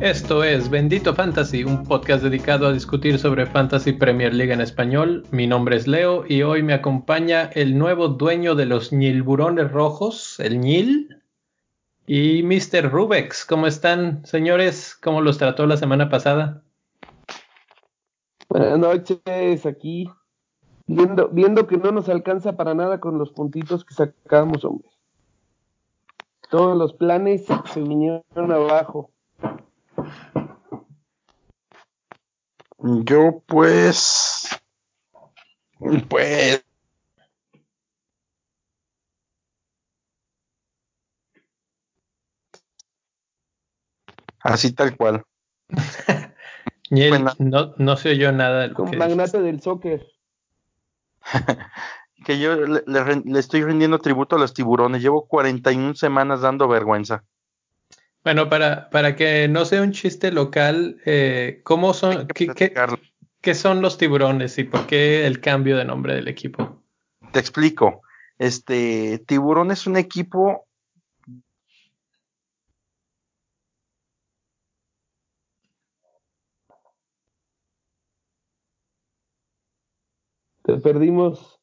Esto es Bendito Fantasy, un podcast dedicado a discutir sobre Fantasy Premier League en español. Mi nombre es Leo y hoy me acompaña el nuevo dueño de los Nilburones Rojos, el Nil, y Mr. Rubex. ¿Cómo están, señores? ¿Cómo los trató la semana pasada? Buenas noches, aquí viendo, viendo que no nos alcanza para nada con los puntitos que sacamos, hombre. Todos los planes se vinieron abajo. Yo pues... Pues... Así tal cual. no, no se oyó nada. Con magnate del soccer. que yo le, le, estoy rindiendo tributo a los tiburones. Llevo 41 semanas dando vergüenza. Bueno, para, para que no sea un chiste local, eh, ¿cómo son, qué, qué, son los tiburones y por qué el cambio de nombre del equipo? Te explico. Este, Tiburón es un equipo Te perdimos.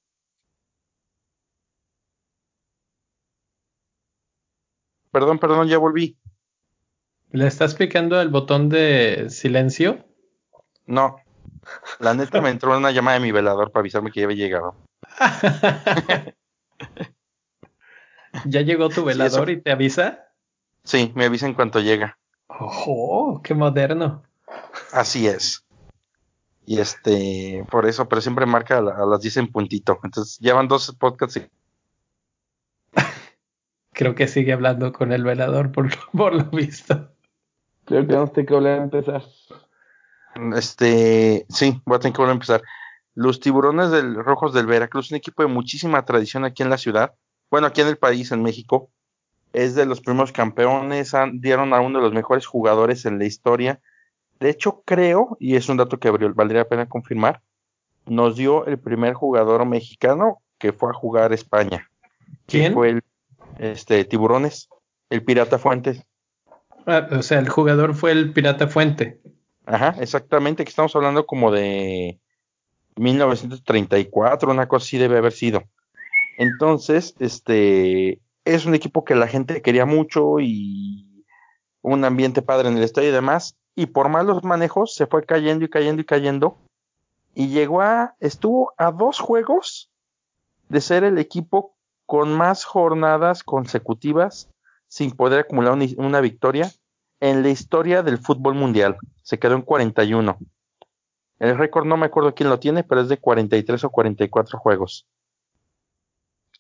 Perdón, perdón, ya volví. ¿Le estás picando el botón de silencio? No. La neta me entró una llamada de mi velador para avisarme que ya había llegado. ¿Ya llegó tu velador y te avisa? Sí, me avisa en cuanto llega. ¡Oh, qué moderno! Así es. Y este, por eso, pero siempre marca a, las 10 en puntito. Entonces, llevan dos podcasts y creo que sigue hablando con el velador por, por lo visto. Creo que vamos a tener que volver a empezar. Este, sí, voy a tener que volver a empezar. Los tiburones del Rojos del Veracruz, un equipo de muchísima tradición aquí en la ciudad, bueno, aquí en el país, en México, es de los primeros campeones, dieron a uno de los mejores jugadores en la historia. De hecho, creo, y es un dato que valdría la pena confirmar, nos dio el primer jugador mexicano que fue a jugar a España. ¿Quién? fue el este, Tiburones, el Pirata Fuentes. Ah, o sea, el jugador fue el Pirata Fuente. Ajá, exactamente, que estamos hablando como de 1934, una cosa así debe haber sido. Entonces, este es un equipo que la gente quería mucho y un ambiente padre en el estadio y demás, y por malos manejos se fue cayendo y cayendo y cayendo, y llegó a, estuvo a dos juegos de ser el equipo con más jornadas consecutivas sin poder acumular una victoria en la historia del fútbol mundial. Se quedó en 41. El récord no me acuerdo quién lo tiene, pero es de 43 o 44 juegos.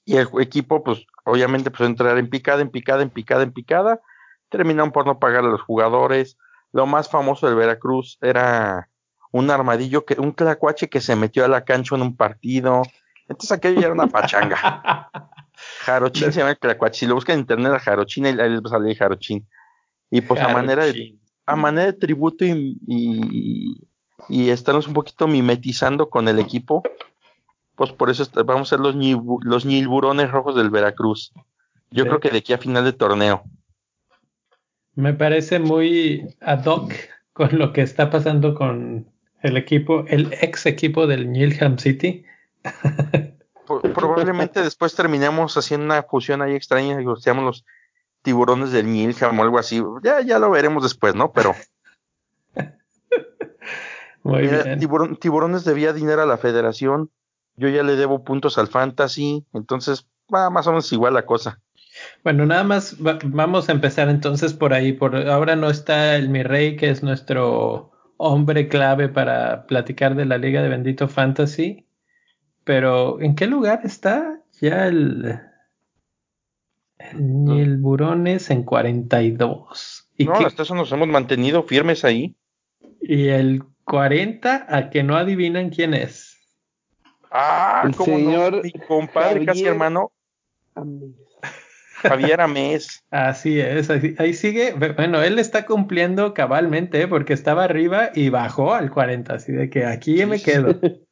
Y el equipo, pues, obviamente, pues entrar en picada, en picada, en picada, en picada. Terminaron por no pagar a los jugadores. Lo más famoso del Veracruz era un armadillo, que, un clacuache que se metió a la cancha en un partido. Entonces aquello ya era una pachanga. Jarochín se llama el Clacuachi. Si lo buscan en internet a Jarochín, ahí les va a salir Jarochín. Y pues a manera de, a manera de tributo y, y, estarnos un poquito mimetizando con el equipo, pues por eso vamos a ser los, los Nilburones Rojos del Veracruz. Yo creo que de aquí a final de torneo. Me parece muy ad hoc con lo que está pasando con el equipo, el ex equipo del Nilham City. probablemente después terminemos haciendo una fusión ahí extraña y seamos los tiburones del Nilham o algo así. Ya, ya lo veremos después, ¿no? Pero. Muy bien. tiburones debía dinero a la federación. Yo ya le debo puntos al fantasy. Entonces, va más o menos igual la cosa. Bueno, nada más vamos a empezar entonces por ahí. Por ahora no está el mi rey, que es nuestro hombre clave para platicar de la Liga de Bendito Fantasy. Pero, ¿en qué lugar está ya el, el Burones en 42? ¿Y no, hasta eso nos hemos mantenido firmes ahí. Y el 40, a que no adivinan quién es. Ah, el señor mi compadre, casi hermano. Javier Amés. Así es, ahí, sigue. Bueno, él está cumpliendo cabalmente, ¿eh? porque estaba arriba y bajó al 40, así de que aquí me quedo.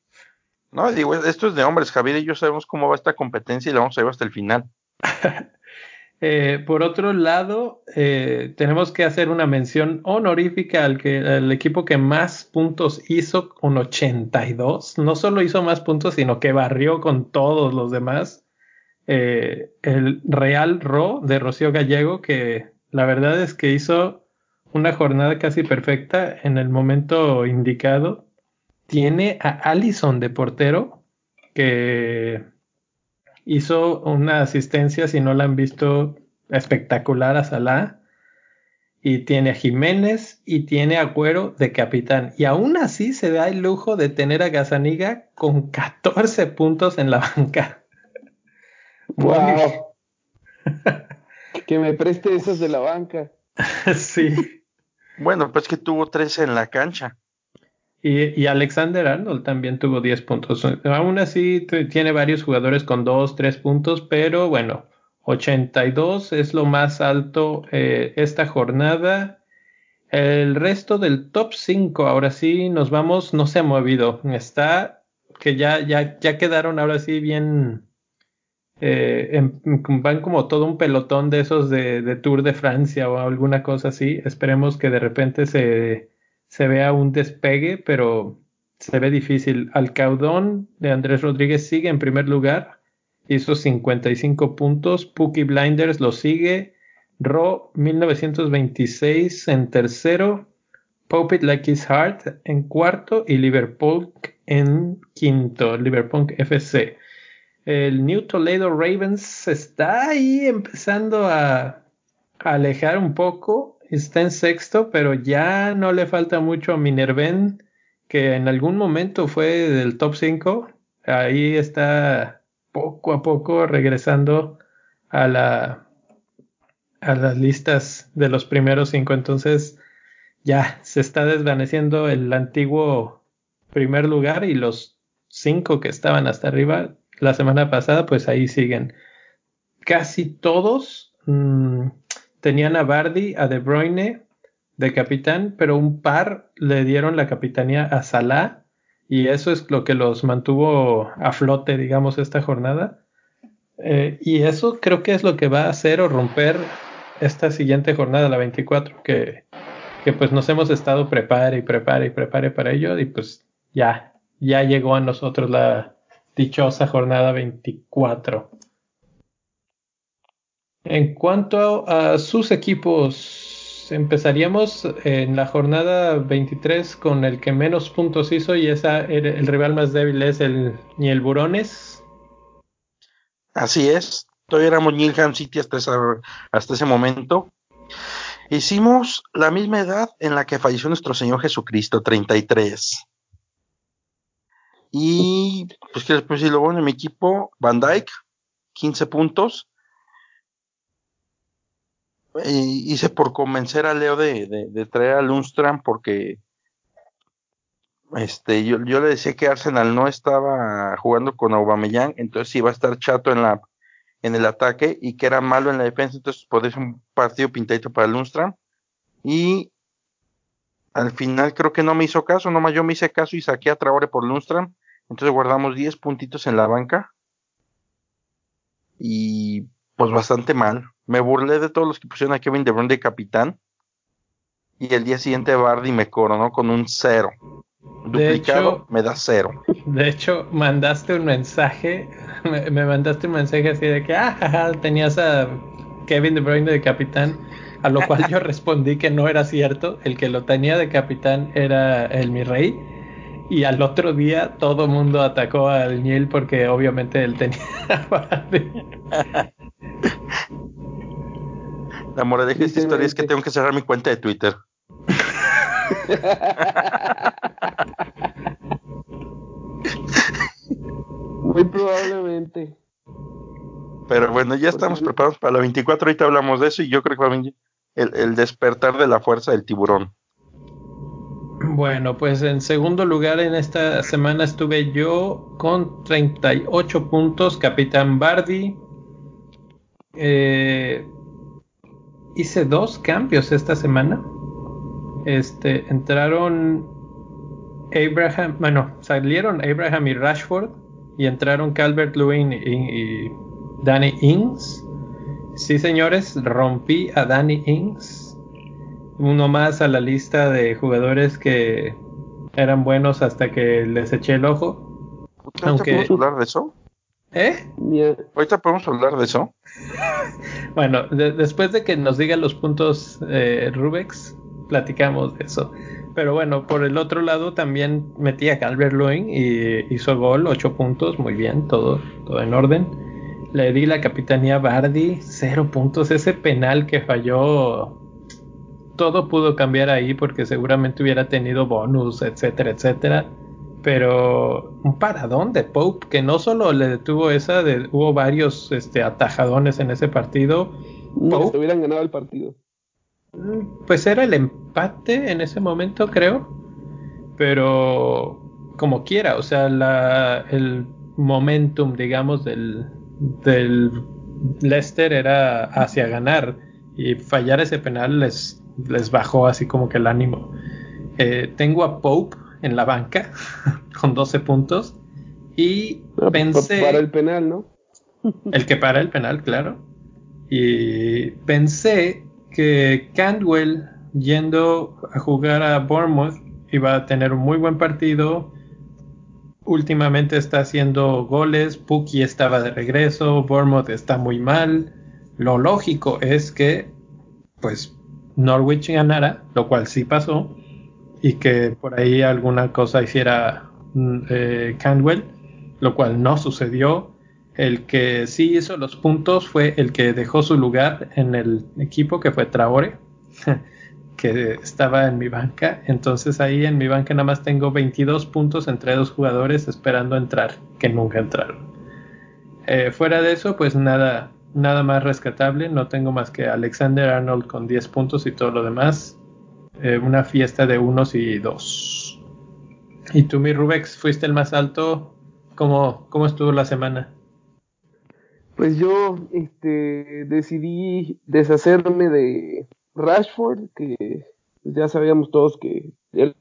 No, digo, esto es de hombres, Javier y yo sabemos cómo va esta competencia y la vamos a llevar hasta el final. Eh, por otro lado, eh, tenemos que hacer una mención honorífica al, que, al equipo que más puntos hizo con 82. No solo hizo más puntos, sino que barrió con todos los demás. Eh, el Real Ro de Rocío Gallego, que la verdad es que hizo una jornada casi perfecta en el momento indicado. Tiene a Allison de portero, que hizo una asistencia, si no la han visto, espectacular a Salah. Y tiene a Jiménez y tiene a Cuero de capitán. Y aún así se da el lujo de tener a Gazaniga con 14 puntos en la banca. ¡Wow! que me preste esos de la banca. sí. Bueno, pues que tuvo 13 en la cancha. Y, Alexander Arnold también tuvo 10 puntos. Aún así tiene varios jugadores con 2, 3 puntos, pero bueno, 82 es lo más alto eh, esta jornada. El resto del top 5, ahora sí nos vamos, no se ha movido. Está que ya, ya, ya quedaron ahora sí bien. Eh, van como todo un pelotón de esos de, Tour de Francia o alguna cosa así. Esperemos que de repente se se vea un despegue, pero se ve difícil. Alcaudón de Andrés Rodríguez sigue en primer lugar, hizo 55 puntos. Pookie Blinders lo sigue. Ro 1926 en tercero. Pope It Like His Heart en cuarto y Liverpool en quinto. Liverpool FC. El New Toledo Ravens está ahí empezando a, alejar un poco está en sexto, pero ya no le falta mucho a Minerven, que en algún momento fue del top 5. Ahí está poco a poco regresando a la a las listas de los primeros cinco. Entonces ya se está desvaneciendo el antiguo primer lugar y los cinco que estaban hasta arriba la semana pasada, pues ahí siguen. Casi todos mm, tenían a Bardi, a De Bruyne de capitán, pero un par le dieron la capitanía a Salah y eso es lo que los mantuvo a flote, digamos, esta jornada. Eh, y eso creo que es lo que va a hacer o romper esta siguiente jornada, la 24, que, que pues nos hemos estado prepare y prepare y prepare para ello y pues ya, ya llegó a nosotros la dichosa jornada 24. En cuanto a sus equipos, empezaríamos en la jornada 23 con el que menos puntos hizo y el rival más débil es el Burones. Así es, todavía éramos Nilham City hasta, hasta ese momento. Hicimos la misma edad en la que falleció nuestro Señor Jesucristo, 33. Y pues que después si lo bueno en mi equipo, Van Dyke, 15 puntos. Hice por convencer a Leo de, traer a Lundstrom porque este yo, yo, le decía que Arsenal no estaba jugando con Aubameyang, entonces iba a estar chato en la en el ataque y que era malo en la defensa, entonces podría ser un partido pintadito para Lundstrom y al final creo que no me hizo caso, nomás yo me hice caso y saqué a Traore por Lundstrom, entonces guardamos 10 puntitos en la banca y pues bastante mal. Me burlé de todos los que pusieron a Kevin De Bruyne de capitán. Y el día siguiente Bardi me coronó con un cero. Duplicado me da cero. De hecho, mandaste un mensaje, me, mandaste un mensaje así de que, ah, tenías a Kevin De Bruyne de capitán, a lo cual yo respondí que no era cierto, el que lo tenía de capitán era el mi rey, y al otro día todo el mundo atacó al Niel porque obviamente él tenía La moraleja de esta historia es que tengo que cerrar mi cuenta de Twitter. Muy probablemente. Pero bueno, ya estamos preparados para la 24. Ahorita hablamos de eso y yo creo que va a venir el, el despertar de la fuerza del tiburón. Bueno, pues en segundo lugar en esta semana estuve yo con 38 puntos, Capitán Bardi. Eh, hice dos cambios esta semana. Este, entraron Abraham, bueno, salieron Abraham y Rashford y entraron Calvert Lewin y, Danny Ings. Sí, señores, rompí a Danny Ings. Uno más a la lista de jugadores que eran buenos hasta que les eché el ojo. Aunque... ¿Podemos hablar de eso? ¿Eh? Ahorita podemos hablar de eso. bueno, después de que nos digan los puntos eh, Rubex, platicamos de eso. Pero bueno, por el otro lado también metí a Calvert Lewin y hizo gol, 8 puntos, muy bien, todo, todo en orden. Le di la capitanía a Bardi, 0 puntos. Ese penal que falló, todo pudo cambiar ahí porque seguramente hubiera tenido bonus, etcétera, etcétera. Pero un paradón de Pope que no solo le detuvo esa, de, hubo varios este, atajadones en ese partido. No, hubieran ganado el partido. Pues era el empate en ese momento, creo. Pero como quiera, o sea, la, el momentum, digamos, del, del Leicester era hacia ganar. Y fallar ese penal les, les bajó así como que el ánimo. Eh, tengo a Pope en la banca con 12 puntos. Y ah, pensé. Para el penal, ¿no? el que para el penal, claro. Y pensé que Cantwell yendo a jugar a Bournemouth iba a tener un muy buen partido. Últimamente está haciendo goles, Puki estaba de regreso, Bournemouth está muy mal. Lo lógico es que pues Norwich ganara, lo cual sí pasó, y que por ahí alguna cosa hiciera mm, eh, Cantwell, lo cual no sucedió. El que sí hizo los puntos fue el que dejó su lugar en el equipo, que fue Traore, que estaba en mi banca. Entonces ahí en mi banca nada más tengo 22 puntos entre dos jugadores esperando entrar, que nunca entraron. Eh, fuera de eso, pues nada, nada más rescatable. No tengo más que Alexander Arnold con 10 puntos y todo lo demás. Eh, una fiesta de unos y dos. ¿Y tú, mi Rubex, fuiste el más alto? ¿Cómo, cómo estuvo la semana? pues yo este, decidí deshacerme de Rashford, que pues, ya sabíamos todos que él...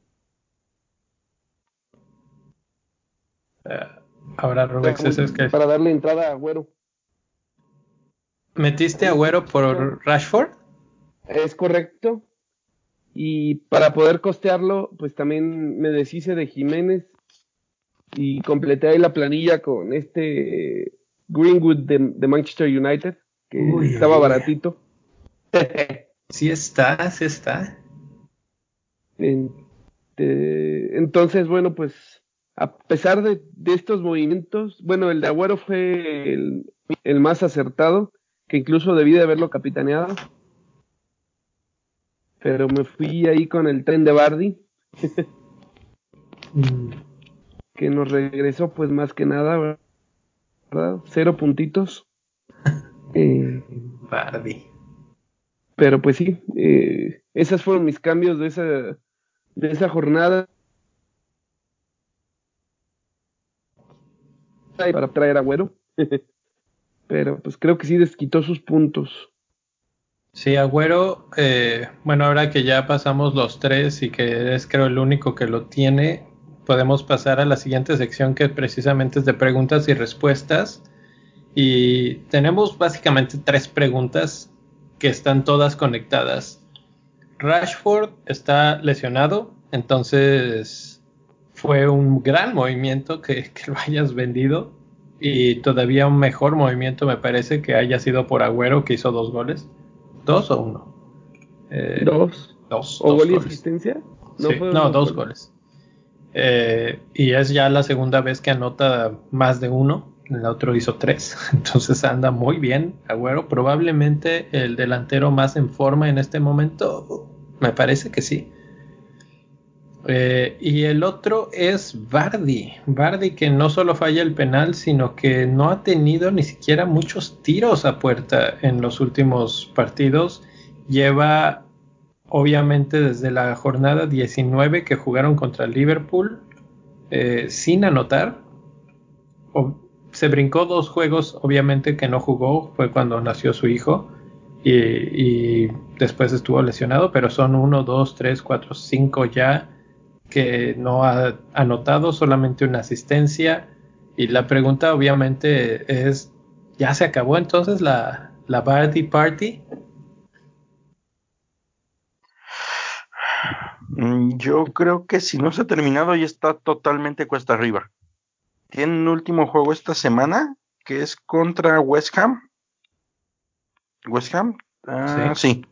Ah, ahora Rubex es que... Para darle entrada a Agüero. ¿Metiste a Agüero por Rashford? Es correcto. Y para poder costearlo, pues también me deshice de Jiménez y completé ahí la planilla con este Greenwood de, Manchester United, que estaba baratito. sí está, sí está. entonces, bueno, pues a pesar de, estos movimientos, bueno, el de Agüero fue el, más acertado, que incluso debí de haberlo capitaneado. Pero me fui ahí con el tren de Bardi. Que nos regresó pues más que nada Cero puntitos. Eh, pero pues sí, eh, esos fueron mis cambios de esa, de esa jornada. Para traer Agüero. pero pues creo que sí desquitó sus puntos. Sí, Agüero, eh, bueno, ahora que ya pasamos los tres y que es creo el único que lo tiene, podemos pasar a la siguiente sección que precisamente es de preguntas y respuestas. Y tenemos básicamente tres preguntas que están todas conectadas. Rashford está lesionado, entonces fue un gran movimiento que, lo hayas vendido y todavía un mejor movimiento me parece que haya sido por Agüero que hizo dos goles. ¿Dos o uno? Eh, dos. Dos. ¿O gol y asistencia? No, dos goles. Eh, y es ya la segunda vez que anota más de uno. El otro hizo tres. Entonces anda muy bien, Agüero. Probablemente el delantero más en forma en este momento. Me parece que sí. Eh, y el otro es Bardi. Bardi que no solo falla el penal, sino que no ha tenido ni siquiera muchos tiros a puerta en los últimos partidos. Lleva obviamente desde la jornada 19 que jugaron contra Liverpool eh, sin anotar. se brincó dos juegos, obviamente que no jugó, fue cuando nació su hijo y, después estuvo lesionado, pero son uno, dos, tres, cuatro, cinco ya que no ha anotado solamente una asistencia. Y la pregunta obviamente es, ¿ya se acabó entonces la, la Party Party? Mm, yo creo que si no se ha terminado ya está totalmente cuesta arriba. Tiene un último juego esta semana que es contra West Ham. West Ham, ah, sí.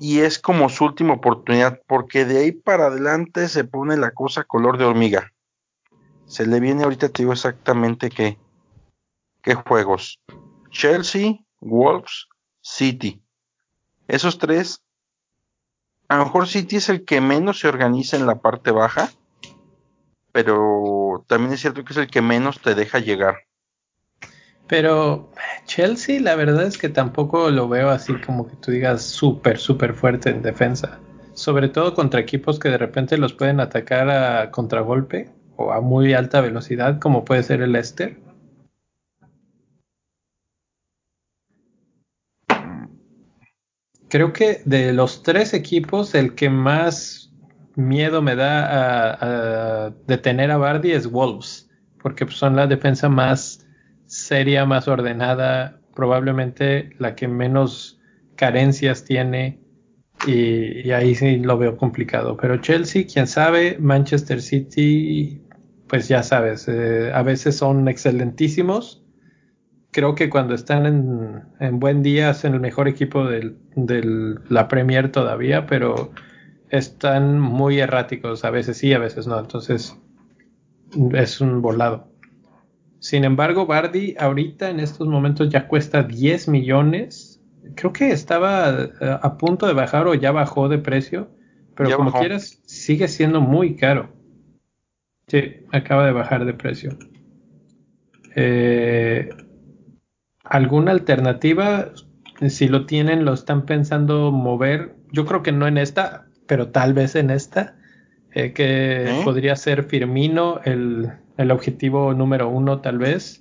Y es como su última oportunidad, porque de ahí para adelante se pone la cosa color de hormiga. Se le viene ahorita, te digo exactamente qué, qué juegos. Chelsea, Wolves, City. Esos tres, a lo mejor City es el que menos se organiza en la parte baja, pero también es cierto que es el que menos te deja llegar. Pero Chelsea, la verdad es que tampoco lo veo así como que tú digas súper, súper fuerte en defensa. Sobre todo contra equipos que de repente los pueden atacar a contragolpe o a muy alta velocidad, como puede ser el Leicester. Creo que de los tres equipos, el que más miedo me da a, detener a Bardi es Wolves, porque son la defensa más seria, más ordenada, probablemente la que menos carencias tiene y, ahí sí lo veo complicado. Pero Chelsea, quién sabe, Manchester City, pues ya sabes, eh, a veces son excelentísimos. Creo que cuando están en, buen día hacen el mejor equipo de la Premier todavía, pero están muy erráticos, a veces sí, a veces no, entonces es un volado. Sin embargo, Bardi ahorita en estos momentos ya cuesta 10 millones. Creo que estaba eh, a punto de bajar o ya bajó de precio, pero como quieras, sigue siendo muy caro. Sí, acaba de bajar de precio. Eh, ¿Alguna alternativa? Si lo tienen, lo están pensando mover. Yo creo que no en esta, pero tal vez en esta. Eh, que podría ser Firmino el, el objetivo número uno, tal vez.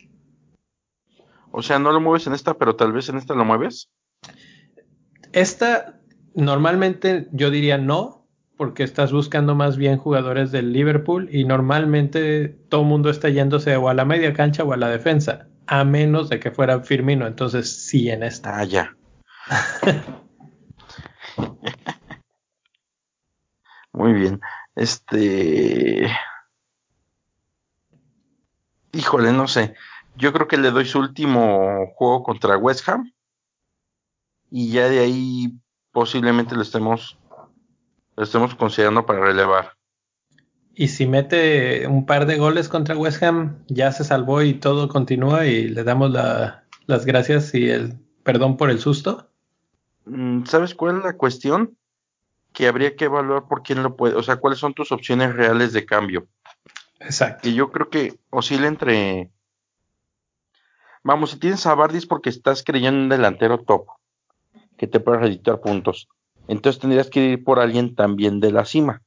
O sea, no lo mueves en esta, pero tal vez en esta lo mueves. Esta, normalmente yo diría no, porque estás buscando más bien jugadores del Liverpool y normalmente todo el mundo está yéndose o a la media cancha o a la defensa, a menos de que fuera Firmino. Entonces, sí, en esta. Ah, ya. Muy bien. Este. Híjole, no sé. Yo creo que le doy su último juego contra West Ham. Y ya de ahí posiblemente lo estemos, lo estemos considerando para relevar. Y si mete un par de goles contra West Ham, ya se salvó y todo continúa y le damos las gracias y el perdón por el susto. Mm, ¿Sabes cuál es la cuestión? Que habría que evaluar por quién lo puede, o sea, cuáles son tus opciones reales de cambio. Exacto. Y yo creo que oscila entre. Vamos, si tienes a Bardis porque estás creyendo en un delantero top que te pueda redituar puntos. Entonces tendrías que ir por alguien también de la cima.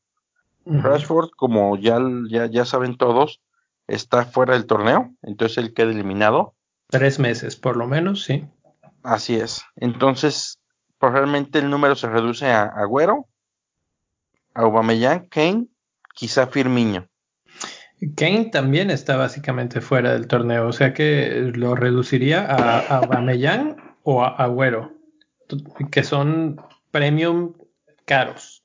Rashford, como ya, ya, ya saben todos, está fuera del torneo, entonces él queda eliminado. Tres meses, por lo menos, sí. Así es. Entonces, probablemente el número se reduce a Agüero, a Aubameyang, Kane, quizá Firmino. Kane también está básicamente fuera del torneo, o sea que lo reduciría a, a o a Agüero, que son premium caros.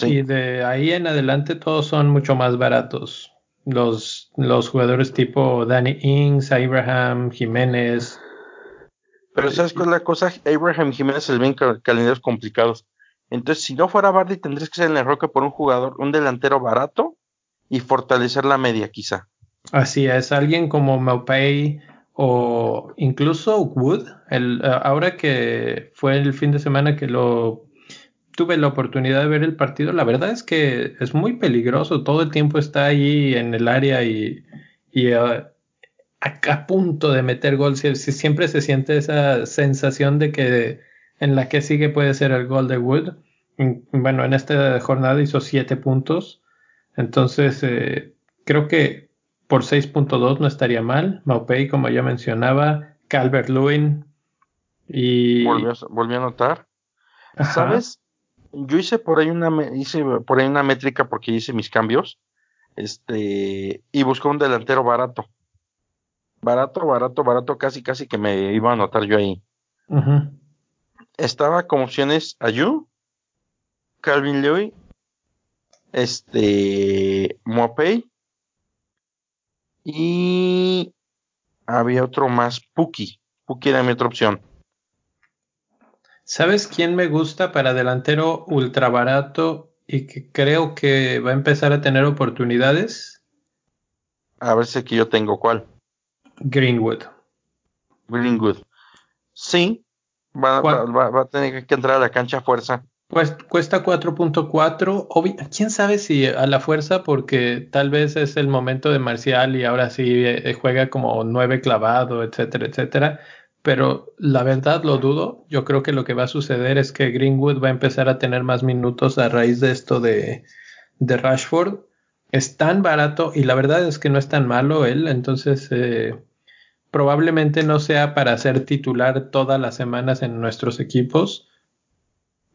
Y de ahí en adelante todos son mucho más baratos. Los, los jugadores tipo Danny Ings, Abraham, Jiménez. Pero ¿sabes cuál es la cosa? Abraham Jiménez el ven calendarios complicados. Entonces, si no fuera Bardi, tendrías que ser en el roque por un jugador, un delantero barato y fortalecer la media quizá. Así es, alguien como Maupay o incluso Wood, el, eh, ahora que fue el fin de semana que lo tuve la oportunidad de ver el partido, la verdad es que es muy peligroso, todo el tiempo está ahí en el área y, y eh, a, punto de meter gol, siempre se siente esa sensación de que en la que sigue puede ser el gol de Wood. Bueno, en esta jornada hizo siete puntos entonces, eh, creo que por 6.2 no estaría mal. Maupay, como ya mencionaba, Calvert Lewin y. Volvió, a notar. ¿Sabes? Yo hice por ahí una hice por ahí una métrica porque hice mis cambios. Este, y busqué un delantero barato. Barato, barato, barato, casi casi que me iba a anotar yo ahí. Estaba como opciones Ayu, Calvin Lewis, este Mopey y había otro más, Puki. Puki era mi otra opción. ¿Sabes quién me gusta para delantero ultra barato y que creo que va a empezar a tener oportunidades? A ver si aquí yo tengo cuál. Greenwood. Greenwood. Sí, va, va, a tener que entrar a la cancha a fuerza. Pues cuesta 4.4. ¿Quién sabe si a la fuerza? Porque tal vez es el momento de Marcial y ahora sí eh, juega como nueve clavado, etcétera, etcétera pero la verdad lo dudo. Yo creo que lo que va a suceder es que Greenwood va a empezar a tener más minutos a raíz de esto de, de Rashford. Es tan barato y la verdad es que no es tan malo él, entonces eh, probablemente no sea para ser titular todas las semanas en nuestros equipos,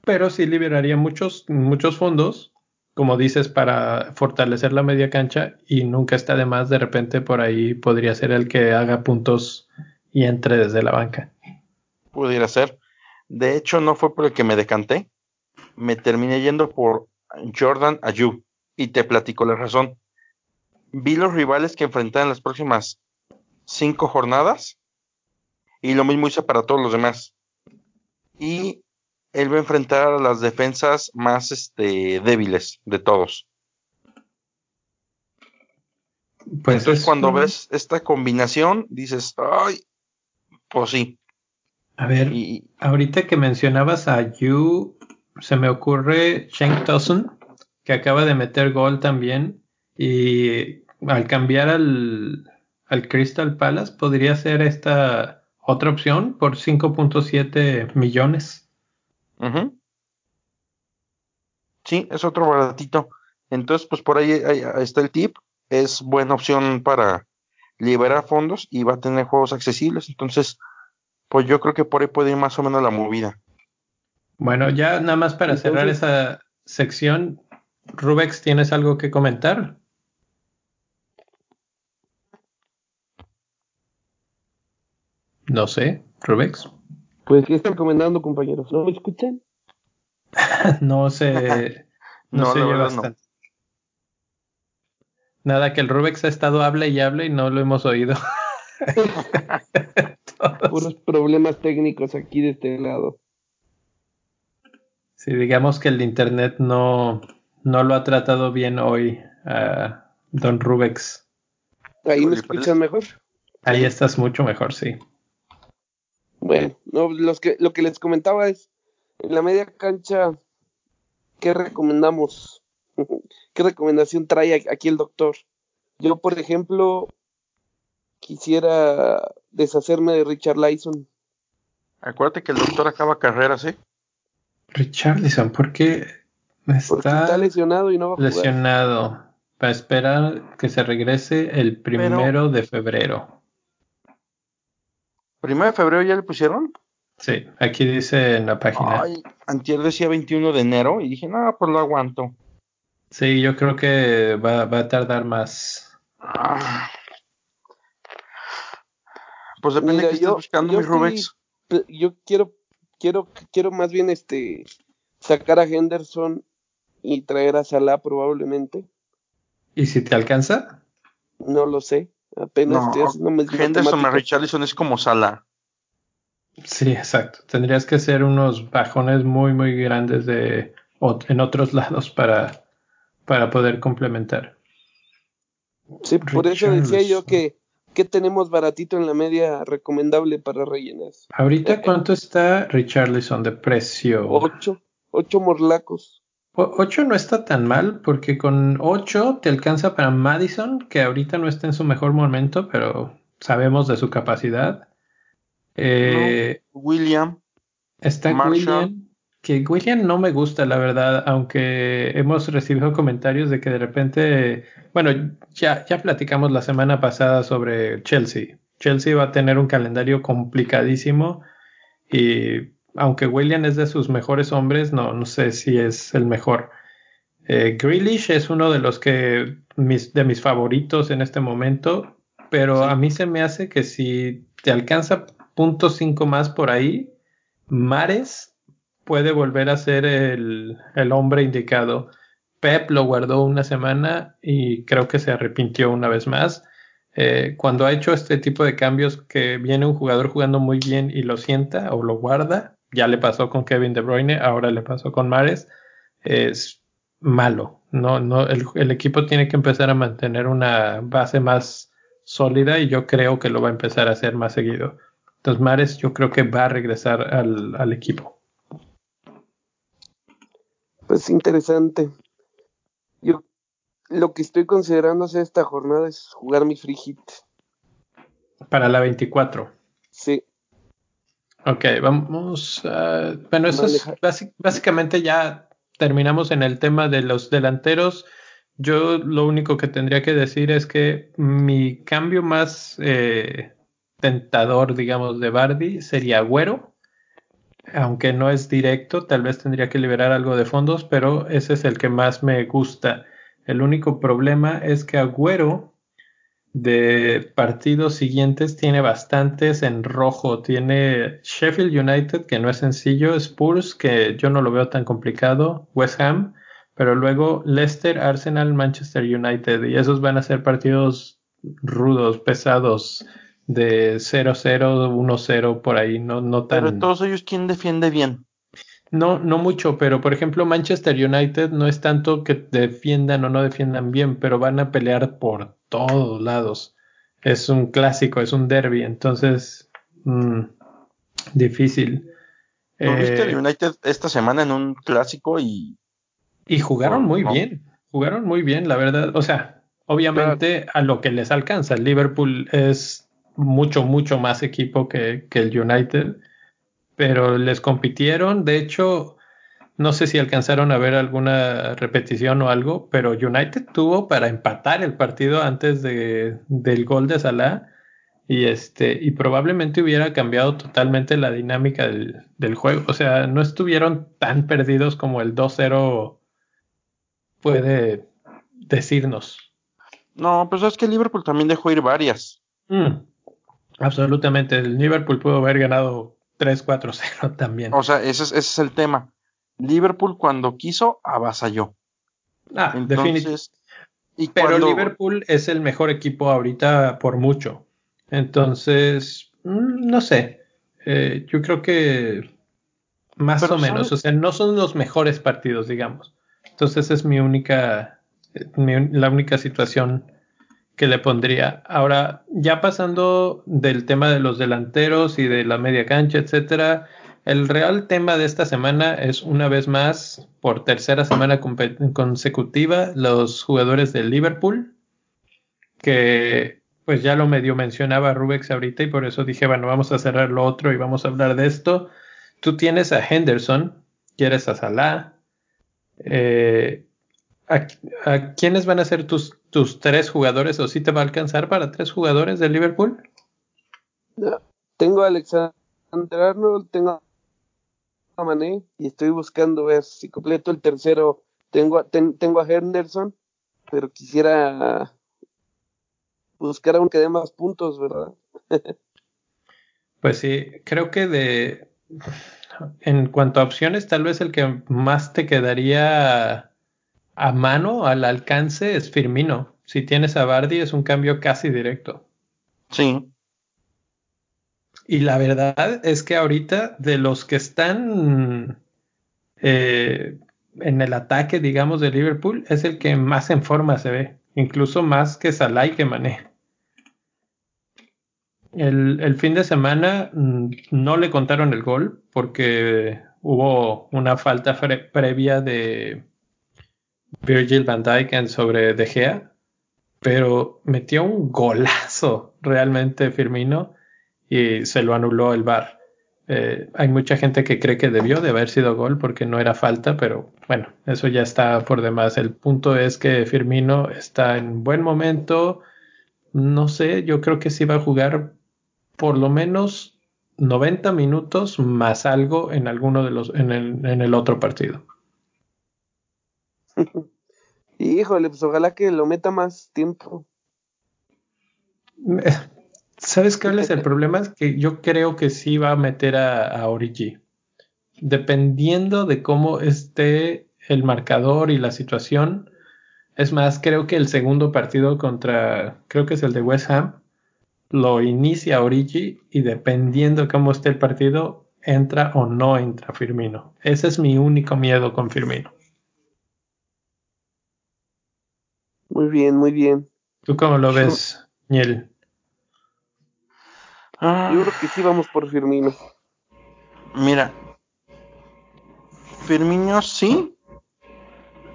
pero sí liberaría muchos, muchos fondos, como dices, para fortalecer la media cancha y nunca está de más, de repente por ahí podría ser el que haga puntos y entre desde la banca. Pudiera ser. De hecho, no fue por el que me decanté. Me terminé yendo por Jordan Ayub. Y te platico la razón. Vi los rivales que enfrentan las próximas cinco jornadas. Y lo mismo hice para todos los demás. Y él va a enfrentar a las defensas más este, débiles de todos. Pues Entonces, cuando ves esta combinación, dices, ay, pues sí. A ver, ahorita que mencionabas a Yu, se me ocurre Sheng Tosun, que acaba de meter gol también. Y al cambiar al, al Crystal Palace, podría ser esta otra opción por 5.7 millones. Sí, es otro baratito. Entonces, pues por ahí, ahí, está el tip. Es buena opción para liberar fondos y va a tener juegos accesibles. Entonces, pues yo creo que por ahí puede ir más o menos la movida. Bueno, ya nada más para cerrar esa sección, Rubex, ¿tienes algo que comentar? No sé, Rubex. Pues, ¿qué están comentando, compañeros? ¿No me escuchan? no sé, no, no se oye bastante. Nada, que el Rubex ha estado hable y hable y no lo hemos oído. Puros problemas técnicos aquí de este lado. Sí, digamos que el internet no, no lo ha tratado bien hoy a Don Rubex. ¿Ahí me escuchas mejor? Ahí estás mucho mejor, sí. Bueno, no, los que, lo que les comentaba es, en la media cancha, ¿qué recomendamos? ¿Qué recomendación trae aquí el doctor? Yo, por ejemplo, quisiera deshacerme de Richard Lyson. Acuérdate que el doctor acaba carrera, ¿sí? Richarlison, ¿por qué está, lesionado y no va a lesionado? Para esperar que se regrese el primero de febrero. ¿Primero de febrero ya le pusieron? Sí, aquí dice en la página. Ay, antier decía 21 de enero y dije, no, pues lo aguanto. Sí, yo creo que va, va a tardar más. Ah. Pues depende de que yo, buscando, mi Rubex. Yo quiero, quiero, quiero más bien este sacar a Henderson y traer a Salah probablemente. ¿Y si te alcanza? No lo sé. Apenas no, Henderson a Richarlison es como Salah. Sí, exacto. Tendrías que hacer unos bajones muy, muy grandes de en otros lados para para poder complementar. Sí, por eso decía yo que, que tenemos baratito en la media recomendable para rellenar. Ahorita, ¿cuánto está Richarlison de precio? Ocho, ocho morlacos. Ocho no está tan mal, porque con ocho te alcanza para Madison, que ahorita no está en su mejor momento, pero sabemos de su capacidad. Eh, William. Está William que William no me gusta, la verdad, aunque hemos recibido comentarios de que de repente, bueno, ya, ya platicamos la semana pasada sobre Chelsea. Chelsea va a tener un calendario complicadísimo y aunque William es de sus mejores hombres, no, no sé si es el mejor. Eh, Grealish es uno de los que mis, de mis favoritos en este momento, pero a mí se me hace que si te alcanza punto cinco más por ahí, Mares puede volver a ser el, el hombre indicado. Pep lo guardó una semana y creo que se arrepintió una vez más. Eh, cuando ha hecho este tipo de cambios que viene un jugador jugando muy bien y lo sienta o lo guarda, ya le pasó con Kevin De Bruyne, ahora le pasó con Mares, es malo. No, no, el, el equipo tiene que empezar a mantener una base más sólida y yo creo que lo va a empezar a hacer más seguido. Entonces Mares yo creo que va a regresar al, al equipo. Pues interesante. Yo lo que estoy considerando hacer esta jornada es jugar mi free hit. Para la 24. Sí. Ok, vamos. a... bueno, eso es básicamente ya terminamos en el tema de los delanteros. Yo lo único que tendría que decir es que mi cambio más eh, tentador, digamos, de Bardi sería Agüero aunque no es directo, tal vez tendría que liberar algo de fondos, pero ese es el que más me gusta. El único problema es que Agüero de partidos siguientes tiene bastantes en rojo. Tiene Sheffield United, que no es sencillo, Spurs, que yo no lo veo tan complicado, West Ham, pero luego Leicester, Arsenal, Manchester United, y esos van a ser partidos rudos, pesados de 0-0, 1-0 por ahí, no, no tan... Pero todos ellos, ¿quién defiende bien? No, no mucho, pero por ejemplo Manchester United no es tanto que defiendan o no defiendan bien, pero van a pelear por todos lados. Es un clásico, es un derby, entonces mmm, difícil. ¿No viste el eh, United esta semana en un clásico y... Y jugaron muy bien, jugaron muy bien, la verdad. O sea, obviamente a lo que les alcanza. El Liverpool es mucho, mucho más equipo que, que, el United, pero les compitieron. De hecho, no sé si alcanzaron a ver alguna repetición o algo, pero United tuvo para empatar el partido antes de, del gol de Salah y este y probablemente hubiera cambiado totalmente la dinámica del, del juego. O sea, no estuvieron tan perdidos como el 2-0 puede decirnos. No, pues es que Liverpool también dejó ir varias. Mm. Absolutamente. El Liverpool pudo haber ganado 3-4-0 también. O sea, ese es, ese es, el tema. Liverpool cuando quiso avasalló. Ah, definitivamente. Pero cuando... Liverpool es el mejor equipo ahorita por mucho. Entonces, mm, no sé. Eh, yo creo que más Pero o menos. Son... O sea, no son los mejores partidos, digamos. Entonces es mi única, mi, la única situación que le pondría. Ahora, ya pasando del tema de los delanteros y de la media cancha, etcétera, el real tema de esta semana es una vez más, por tercera semana consecutiva, los jugadores del Liverpool, que pues ya lo medio mencionaba Rubex ahorita y por eso dije, bueno, vamos a cerrar lo otro y vamos a hablar de esto. Tú tienes a Henderson, quieres a Salah, eh, ¿A, quiénes van a ser tus, tus tres jugadores o si te va a alcanzar para tres jugadores de Liverpool? tengo a Alexander Arnold, tengo a Mané y estoy buscando ver si completo el tercero. Tengo a, ten, tengo a Henderson, pero quisiera buscar a un que dé más puntos, ¿verdad? pues sí, creo que de en cuanto a opciones, tal vez el que más te quedaría a mano, al alcance, es Firmino. Si tienes a Bardi, es un cambio casi directo. Sí. Y la verdad es que ahorita, de los que están eh, en el ataque, digamos, de Liverpool, es el que más en forma se ve. Incluso más que Salah y que Mané. El, el, fin de semana mm, no le contaron el gol porque hubo una falta previa de, Virgil van Dijk sobre De Gea, pero metió un golazo realmente Firmino y se lo anuló el VAR. Eh, hay mucha gente que cree que debió de haber sido gol porque no era falta, pero bueno, eso ya está por demás. El punto es que Firmino está en buen momento. No sé, yo creo que sí va a jugar por lo menos 90 minutos más algo en alguno de los en el, en el otro partido. Híjole, pues ojalá que lo meta más tiempo. ¿Sabes cuál es el problema? Es que yo creo que sí va a meter a, a Origi. Dependiendo de cómo esté el marcador y la situación. Es más, creo que el segundo partido contra, creo que es el de West Ham, lo inicia Origi y dependiendo de cómo esté el partido, entra o no entra Firmino. Ese es mi único miedo con Firmino. Muy bien, muy bien. ¿Tú cómo lo ves, Niel? Ah. Yo creo que sí vamos por Firmino. Mira, Firmino sí,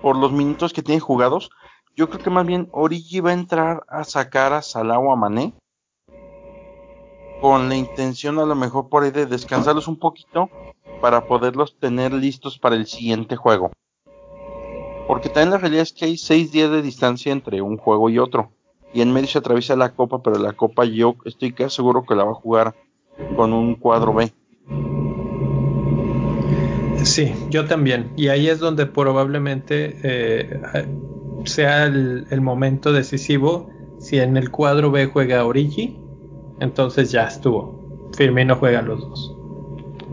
por los minutos que tiene jugados. Yo creo que más bien Origi va a entrar a sacar a Salah o a Mané con la intención a lo mejor por ahí de descansarlos un poquito para poderlos tener listos para el siguiente juego. Porque también la realidad es que hay seis días de distancia entre un juego y otro. Y en medio se atraviesa la copa, pero la copa yo estoy casi seguro que la va a jugar con un cuadro B. Sí, yo también. Y ahí es donde probablemente eh, sea el, el, momento decisivo. Si en el cuadro B juega Origi, entonces ya estuvo. Firmino juega los dos.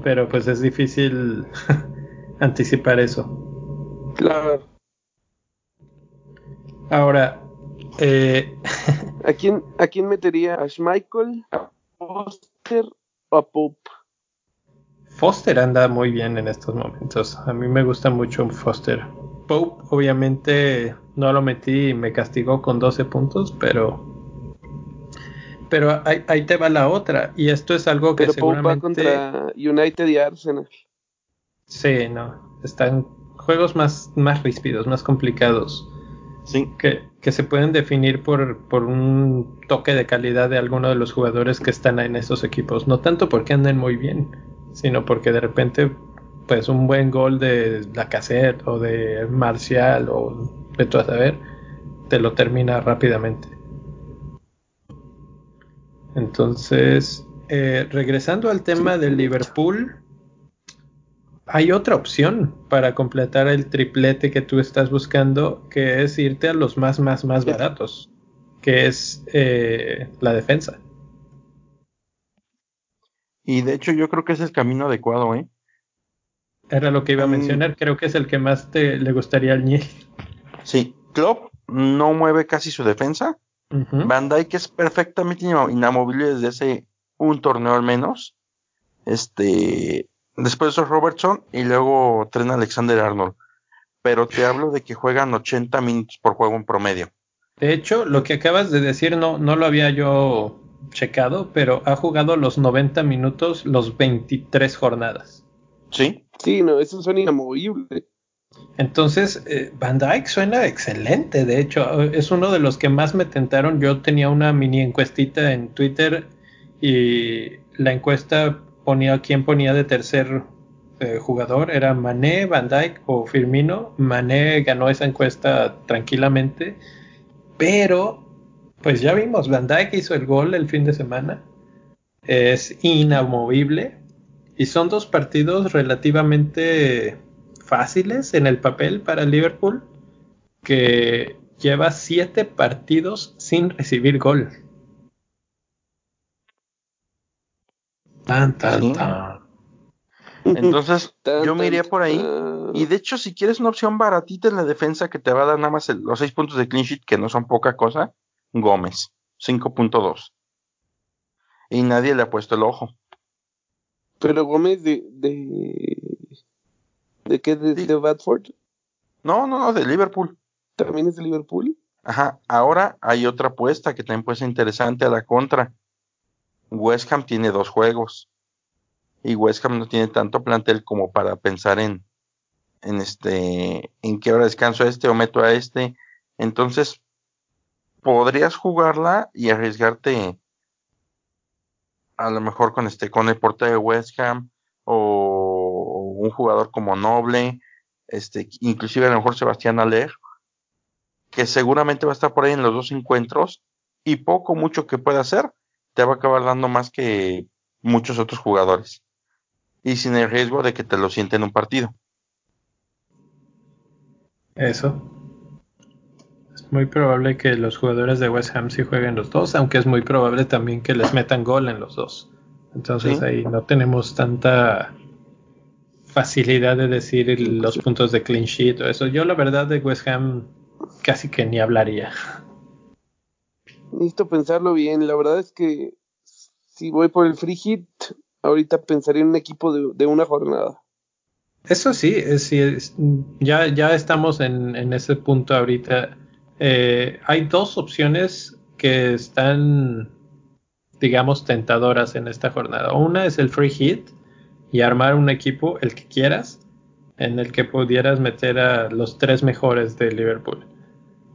Pero pues es difícil anticipar eso. Claro. Ahora, eh... ¿A, quién, ¿a quién metería? ¿A Schmeichel, a Foster o a Pope? Foster anda muy bien en estos momentos. A mí me gusta mucho Foster. Pope, obviamente, no lo metí y me castigó con 12 puntos, pero. Pero ahí, ahí te va la otra. Y esto es algo que pero seguramente. Pope va contra United y Arsenal. Sí, no. Están juegos más, más ríspidos, más complicados. Sí. Que, que, se pueden definir por, por, un toque de calidad de alguno de los jugadores que están en esos equipos. No tanto porque anden muy bien, sino porque de repente, pues un buen gol de la cassette o de Marcial o de todo a saber, te lo termina rápidamente. Entonces, eh, regresando al tema del Liverpool, hay otra opción para completar el triplete que tú estás buscando, que es irte a los más, más, más baratos, que es eh, la defensa. Y de hecho yo creo que es el camino adecuado, ¿eh? Era lo que iba a mencionar, um, creo que es el que más te le gustaría al Niel. Sí, Klopp no mueve casi su defensa. Uh -huh. Van Dijk es perfectamente inamovible desde hace un torneo al menos. Este, después eso Robertson y luego Tren Alexander Arnold. Pero te hablo de que juegan 80 minutos por juego en promedio. De hecho, lo que acabas de decir no, no lo había yo checado, pero ha jugado los 90 minutos los 23 jornadas. Sí. Sí, no, eso suena inamovible. Entonces, eh, Van Dyke suena excelente. De hecho, es uno de los que más me tentaron. Yo tenía una mini encuestita en Twitter y la encuesta ponía quién ponía de tercer eh, jugador. Era Mané, Van Dyke o Firmino. Mané ganó esa encuesta tranquilamente. Pero, pues ya vimos, Van Dyke hizo el gol el fin de semana. Es inamovible. Y son dos partidos relativamente fáciles en el papel para Liverpool, que lleva siete partidos sin recibir gol. Tan, tan, tan. Entonces, yo me iría por ahí. Y de hecho, si quieres una opción baratita en la defensa que te va a dar nada más el, los seis puntos de clean sheet, que no son poca cosa, Gómez, 5.2. Y nadie le ha puesto el ojo. Pero Gómez de, de ¿De qué? ¿De, sí. de Badford? No, no, no, de Liverpool. ¿También es de Liverpool? Ajá, ahora hay otra apuesta que también puede ser interesante a la contra. West Ham tiene dos juegos. Y West Ham no tiene tanto plantel como para pensar en, en este, en qué hora descanso a este o meto a este. Entonces, podrías jugarla y arriesgarte a lo mejor con este, con el portero de West Ham o un jugador como Noble, este, inclusive a lo mejor Sebastián Aller, que seguramente va a estar por ahí en los dos encuentros y poco mucho que pueda hacer te va a acabar dando más que muchos otros jugadores. Y sin el riesgo de que te lo sienten en un partido. Eso. Es muy probable que los jugadores de West Ham sí jueguen los dos, aunque es muy probable también que les metan gol en los dos. Entonces ahí no tenemos tanta facilidad de decir los puntos de clean sheet o eso. Yo la verdad de West Ham casi que ni hablaría. Necesito pensarlo bien. La verdad es que si voy por el free hit, ahorita pensaría en un equipo de, una jornada. Eso sí, es, ya, ya estamos en, en ese punto ahorita. Eh, hay dos opciones que están, digamos, tentadoras en esta jornada. Una es el free hit y armar un equipo, el que quieras, en el que pudieras meter a los tres mejores de Liverpool.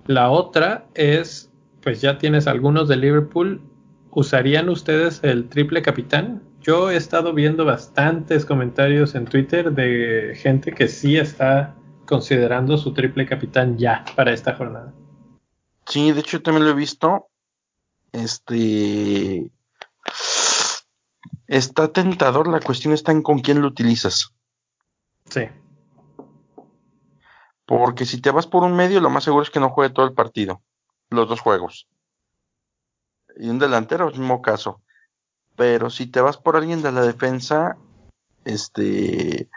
La otra es, pues ya tienes algunos de Liverpool, ¿usarían ustedes el triple capitán? Yo he estado viendo bastantes comentarios en Twitter de gente que sí está considerando su triple capitán ya para esta jornada. Sí, de hecho también lo he visto. Este está tentador, la cuestión está en con quién lo utilizas. Sí. Porque si te vas por un medio, lo más seguro es que no juegue todo el partido, los dos juegos. Y un delantero, mismo caso. Pero si te vas por alguien de la defensa, este,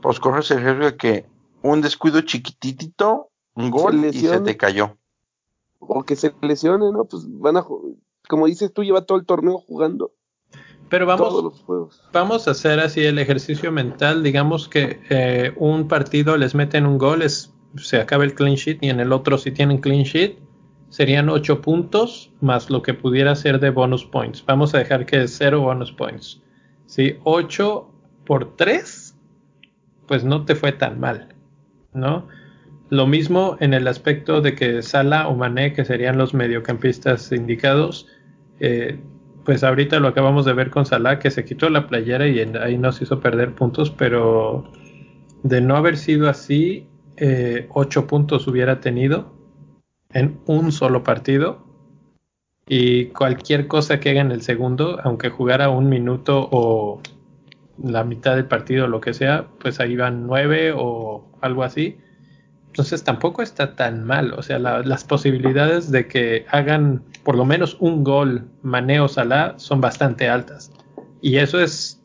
pues corres el riesgo de que un descuido chiquititito, un gol y se te cayó o que se lesione, ¿no? Pues van a, como dices tú, lleva todo el torneo jugando. Pero vamos, vamos a hacer así el ejercicio mental. Digamos que eh, un partido les meten un gol, es, se acaba el clean sheet y en el otro si tienen clean sheet serían 8 puntos más lo que pudiera ser de bonus points. Vamos a dejar que es 0 bonus points. Si 8 por 3, pues no te fue tan mal, ¿no? Lo mismo en el aspecto de que Sala o Mané, que serían los mediocampistas indicados, eh, pues ahorita lo acabamos de ver con Salah, que se quitó la playera y ahí nos hizo perder puntos, pero de no haber sido así, eh, ocho puntos hubiera tenido en un solo partido. Y cualquier cosa que haga en el segundo, aunque jugara un minuto o la mitad del partido, lo que sea, pues ahí van nueve o algo así entonces tampoco está tan mal. O sea, las posibilidades de que hagan por lo menos un gol Maneo Salah son bastante altas. Y eso es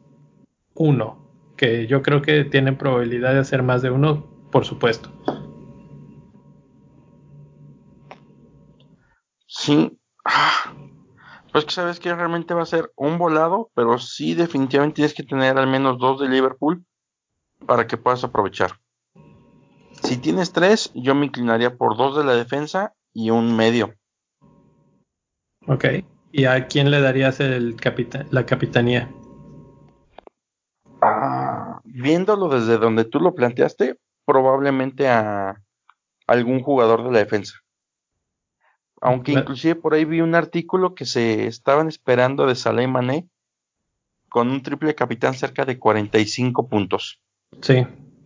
uno, que yo creo que tienen probabilidad de hacer más de uno, por supuesto. Sí. Ah, pues que sabes que realmente va a ser un volado, pero sí definitivamente tienes que tener al menos dos de Liverpool para que puedas aprovechar. Si tienes tres, yo me inclinaría por dos de la defensa y un medio. Ok. ¿Y a quién le darías el la capitanía? Ah, viéndolo desde donde tú lo planteaste, probablemente a algún jugador de la defensa. Aunque inclusive por ahí vi un artículo que se estaban esperando de Salah Mané con un triple capitán cerca de 45 puntos. Sí,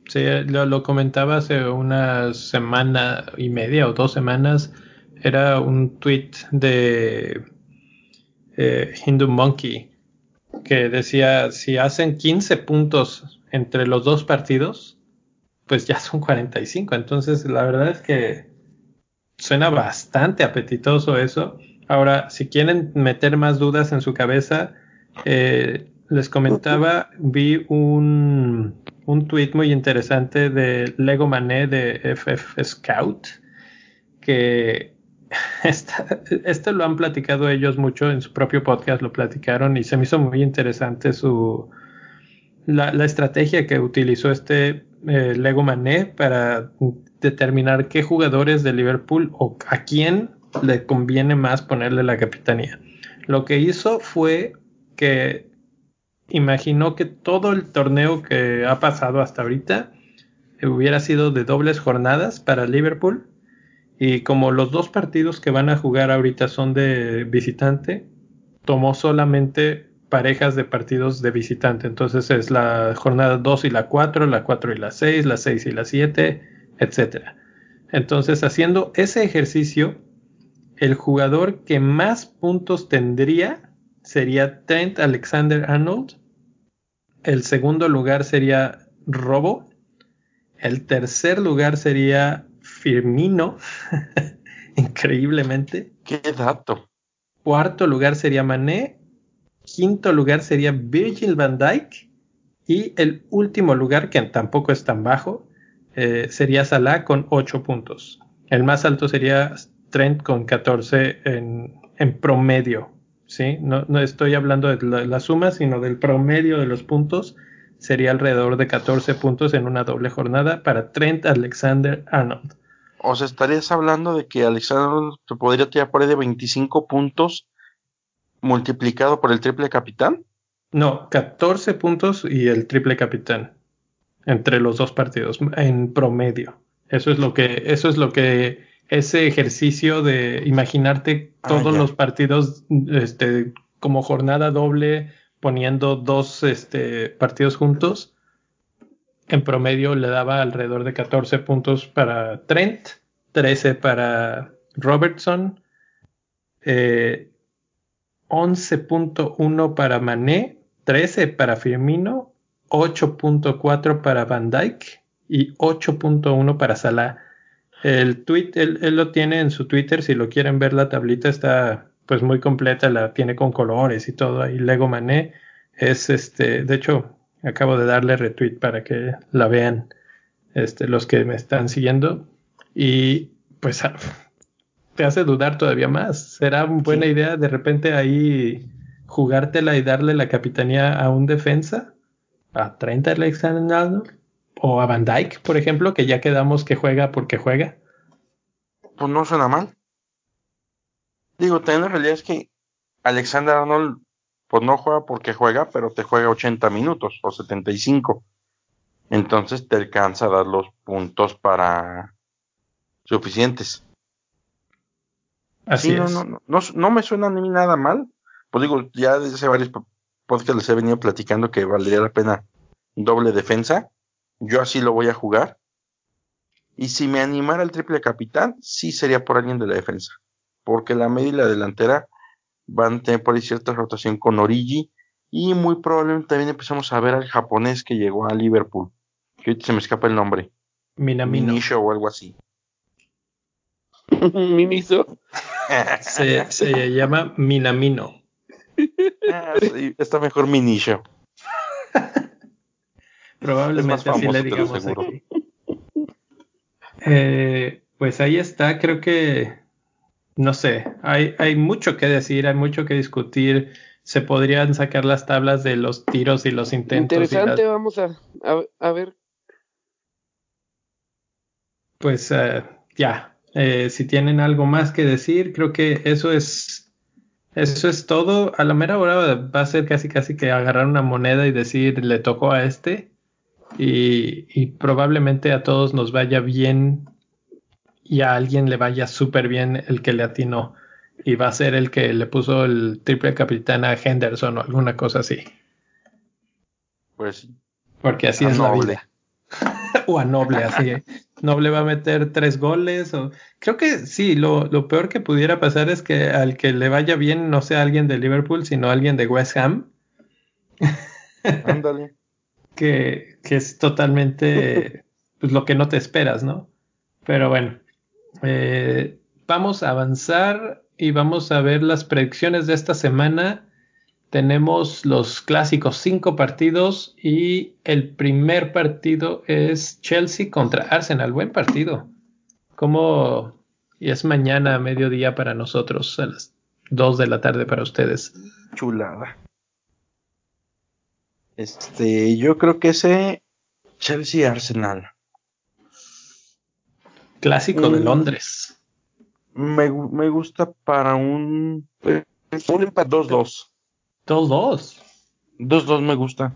Sí, lo, comentaba hace una semana y media o dos semanas. Era un tweet de eh, Hindu Monkey que decía, si hacen 15 puntos entre los dos partidos, pues ya son 45. Entonces, la verdad es que suena bastante apetitoso eso. Ahora, si quieren meter más dudas en su cabeza, eh, les comentaba, vi un un tweet muy interesante de Lego Mané de FF Scout, que esto lo han platicado ellos mucho en su propio podcast, lo platicaron y se me hizo muy interesante su la, estrategia que utilizó este eh, Lego Mané para determinar qué jugadores de Liverpool o a quién le conviene más ponerle la capitanía. Lo que hizo fue que imaginó que todo el torneo que ha pasado hasta ahorita hubiera sido de dobles jornadas para Liverpool. Y como los dos partidos que van a jugar ahorita son de visitante, tomó solamente parejas de partidos de visitante. Entonces es la jornada 2 y la 4, la 4 y la 6, la 6 y la 7, etc. Entonces haciendo ese ejercicio, el jugador que más puntos tendría sería Trent Alexander Arnold. El segundo lugar sería Robo. El tercer lugar sería Firmino. Increíblemente. Qué dato. Cuarto lugar sería Mané. Quinto lugar sería Virgil van Dijk. Y el último lugar, que tampoco es tan bajo, eh, sería Salah con 8 puntos. El más alto sería Trent con 14 en, en promedio. ¿sí? No, no, estoy hablando de la, la, suma, sino del promedio de los puntos. Sería alrededor de 14 puntos en una doble jornada para Trent Alexander Arnold. O sea, estarías hablando de que Alexander te podría tirar por ahí de 25 puntos multiplicado por el triple capitán. No, 14 puntos y el triple capitán entre los dos partidos en promedio. Eso es lo que eso es lo que ese ejercicio de imaginarte todos ah, los partidos este como jornada doble poniendo dos este, partidos juntos en promedio le daba alrededor de 14 puntos para Trent, 13 para Robertson, eh, 11.1 para Mané, 13 para Firmino, 8.4 para Van Dyke y 8.1 para Salah. El tweet, él, él, lo tiene en su Twitter, si lo quieren ver la tablita está pues muy completa, la tiene con colores y todo ahí. Lego Mané es este, de hecho, acabo de darle retweet para que la vean este, los que me están siguiendo. Y pues te hace dudar todavía más. ¿Será buena sí. idea de repente ahí jugártela y darle la capitanía a un defensa? ¿A 30 Alexander ¿O a Van Dyke, por ejemplo, que ya quedamos que juega porque juega? Pues no suena mal. Digo, también la realidad es que Alexander Arnold pues no juega porque juega, pero te juega 80 minutos o 75. Entonces te alcanza a dar los puntos para suficientes. Así sí, es. No, no, no, no, me suena a mí nada mal. Pues digo, ya desde hace varios podcasts les he venido platicando que valdría la pena doble defensa. Yo así lo voy a jugar. Y si me animara el triple capitán, sí sería por alguien de la defensa. Porque la media y la delantera van a tener por ahí cierta rotación con Origi y muy probablemente también empezamos a ver al japonés que llegó a Liverpool, que ahorita se me escapa el nombre. Minamino. Minisho o algo así. Miniso. se, se llama Minamino. Ah, sí, está mejor Minisho. Probablemente así le digamos aquí. Eh, pues ahí está, creo que no sé, hay, hay mucho que decir, hay mucho que discutir. Se podrían sacar las tablas de los tiros y los intentos. Interesante, las... vamos a, a, a, ver. Pues uh, ya, eh, si tienen algo más que decir, creo que eso es, eso es todo. A la mera hora va a ser casi casi que agarrar una moneda y decir le tocó a este. Y, y probablemente a todos nos vaya bien y a alguien le vaya súper bien el que le atinó. Y va a ser el que le puso el triple capitán a Henderson o alguna cosa así. Pues Porque así es noble. la vida. o a Noble, así. Noble va a meter tres goles. O... Creo que sí, lo, lo, peor que pudiera pasar es que al que le vaya bien no sea alguien de Liverpool, sino alguien de West Ham. Ándale. que, que es totalmente pues, lo que no te esperas, ¿no? Pero bueno. Eh, vamos a avanzar y vamos a ver las predicciones de esta semana. Tenemos los clásicos cinco partidos y el primer partido es Chelsea contra Arsenal. Buen partido. Como y es mañana a mediodía para nosotros, a las 2 de la tarde para ustedes. Chulada. Este, yo creo que ese Chelsea Arsenal. Clásico mm. de Londres. Me, me, gusta para un. Un empate 2-2. 2-2. 2-2 me gusta.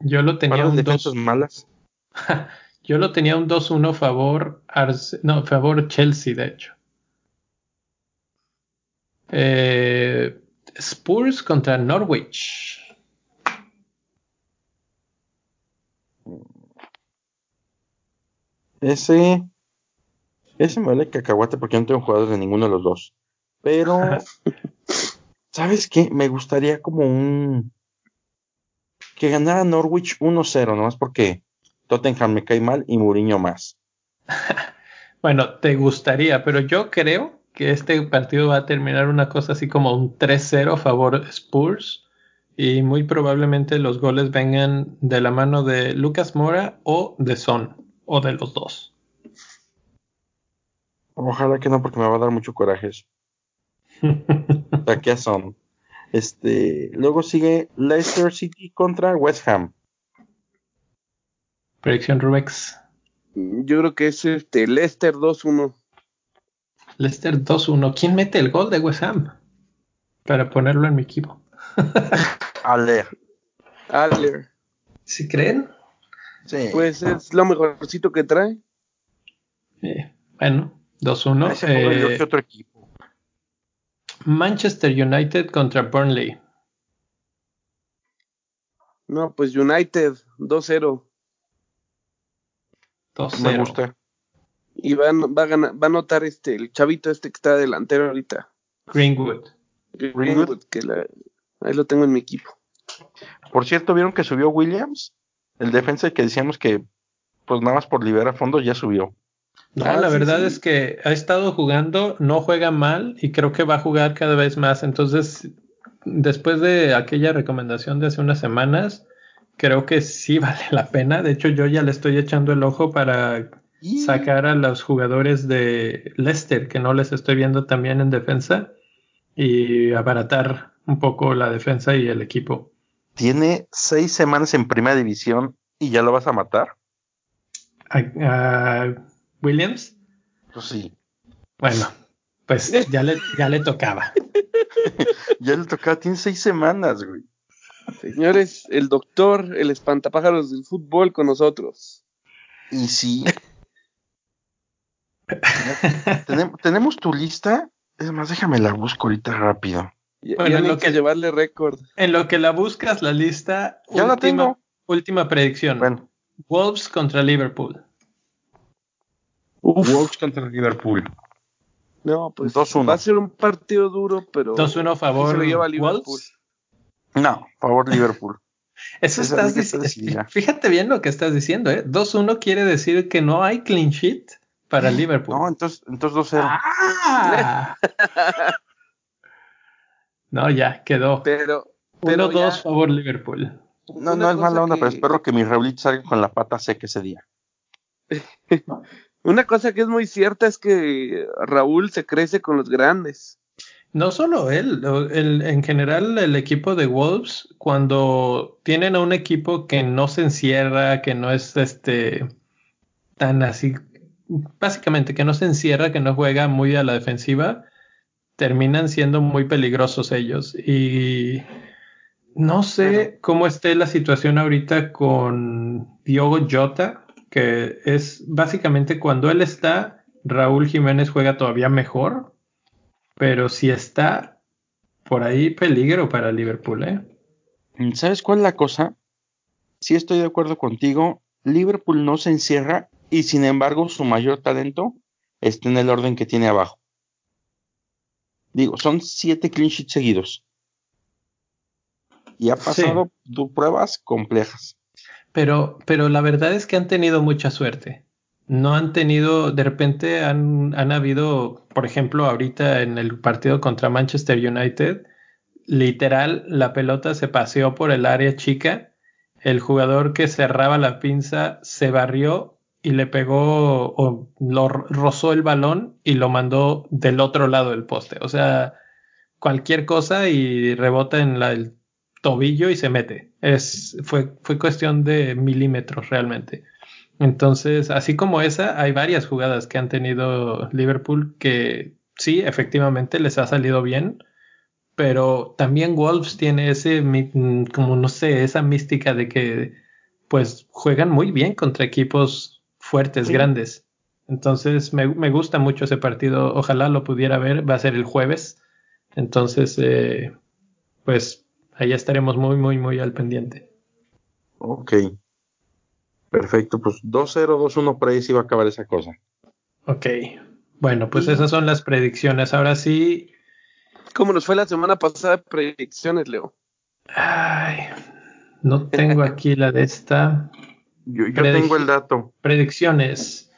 Yo lo tenía para un defensas 2. malas. Yo lo tenía un 2-1 favor. Arce no, favor Chelsea, de hecho. Eh, Spurs contra Norwich. Ese. Ese me vale cacahuate porque no tengo jugadores de ninguno de los dos. Pero. ¿Sabes qué? Me gustaría como un... Que ganara Norwich 1-0, nomás porque Tottenham me cae mal y Mourinho más. bueno, te gustaría, pero yo creo que este partido va a terminar una cosa así como un 3-0 a favor Spurs y muy probablemente los goles vengan de la mano de Lucas Mora o de Son o de los dos. Ojalá que no, porque me va a dar mucho coraje eso. Son. Este, luego sigue Leicester City contra West Ham. Predicción Rubex. Yo creo que es este Leicester 2-1. Leicester 2-1. ¿Quién mete el gol de West Ham? Para ponerlo en mi equipo. Aller. Aller. ¿Sí creen? Sí. Pues es lo mejorcito que trae. bueno, 2-1. Eh, otro equipo. Manchester United contra Burnley. No, pues United 2-0. 2-0. Me gusta. Y va, va, a va a notar este, el chavito este que está delantero ahorita. Greenwood. Greenwood, que ahí lo tengo en mi equipo. Por cierto, ¿vieron que subió Williams? El defensa que decíamos que, pues nada más por liberar fondos ya subió. No, ah, la verdad es que ha estado jugando, no juega mal y creo que va a jugar cada vez más. Entonces, después de aquella recomendación de hace unas semanas, creo que sí vale la pena. De hecho, yo ya le estoy echando el ojo para sacar a los jugadores de Leicester, que no les estoy viendo también en defensa, y abaratar un poco la defensa y el equipo. Tiene seis semanas en primera división y ya lo vas a matar. ¿A, Williams? Pues sí. Bueno, pues ya le, ya le tocaba. ya le tocaba, tiene seis semanas, güey. Señores, el doctor, el espantapájaros del fútbol con nosotros. Y sí. ¿Tenemos tu lista? Es más, déjame la busco ahorita rápido. Bueno, en lo que llevarle récord. En lo que la buscas, la lista. Ya última, la tengo. Última predicción. Bueno. Wolves contra Liverpool. Wolves contra Liverpool. No, pues va a ser un partido duro, pero. 2-1 a favor. Se lleva Liverpool. No, favor Liverpool. Eso estás diciendo. Fíjate bien lo que estás diciendo, ¿eh? 2-1 quiere decir que no hay clean sheet para Liverpool. No, entonces, entonces 2-0. Ah. no, ya, quedó. Pero. 1-2 favor Liverpool. No, no es mala onda, pero espero que mi Raulito salga con la pata seca ese día. Una cosa que es muy cierta es que Raúl se crece con los grandes. No solo él, en general el equipo de Wolves, cuando tienen a un equipo que no se encierra, que no es este tan así, básicamente que no se encierra, que no juega muy a la defensiva, terminan siendo muy peligrosos ellos. Y no sé cómo esté la situación ahorita con Diogo Jota, que es básicamente cuando él está, Raúl Jiménez juega todavía mejor pero si está por ahí peligro para Liverpool, ¿eh? ¿Sabes cuál es la cosa? Sí estoy de acuerdo contigo. Liverpool no se encierra y sin embargo su mayor talento está en el orden que tiene abajo. Digo, son siete clean sheets seguidos. Y ha pasado pruebas complejas. Pero, pero la verdad es que han tenido mucha suerte no han tenido, de repente han, han habido, por ejemplo, ahorita en el partido contra Manchester United, literal, la pelota se paseó por el área chica, el jugador que cerraba la pinza se barrió y le pegó o lo rozó el balón y lo mandó del otro lado del poste. O sea, cualquier cosa y rebota en el tobillo y se mete. Es, fue, fue cuestión de milímetros realmente. Entonces, así como esa, hay varias jugadas que han tenido Liverpool que sí, efectivamente les ha salido bien, pero también Wolves tiene ese, como no sé, esa mística de que pues juegan muy bien contra equipos fuertes, grandes. Entonces, me, me, gusta mucho ese partido. Ojalá lo pudiera ver. Va a ser el jueves. Entonces, eh, pues ahí estaremos muy, muy, muy al pendiente. Ok. Perfecto, pues 2-0, 2-1 por ahí sí va a acabar esa cosa. Ok, bueno, pues esas son las predicciones. Ahora sí, ¿Cómo nos fue la semana pasada de predicciones, Leo? Ay, no tengo aquí la de esta. Yo, yo tengo el dato. Predicciones.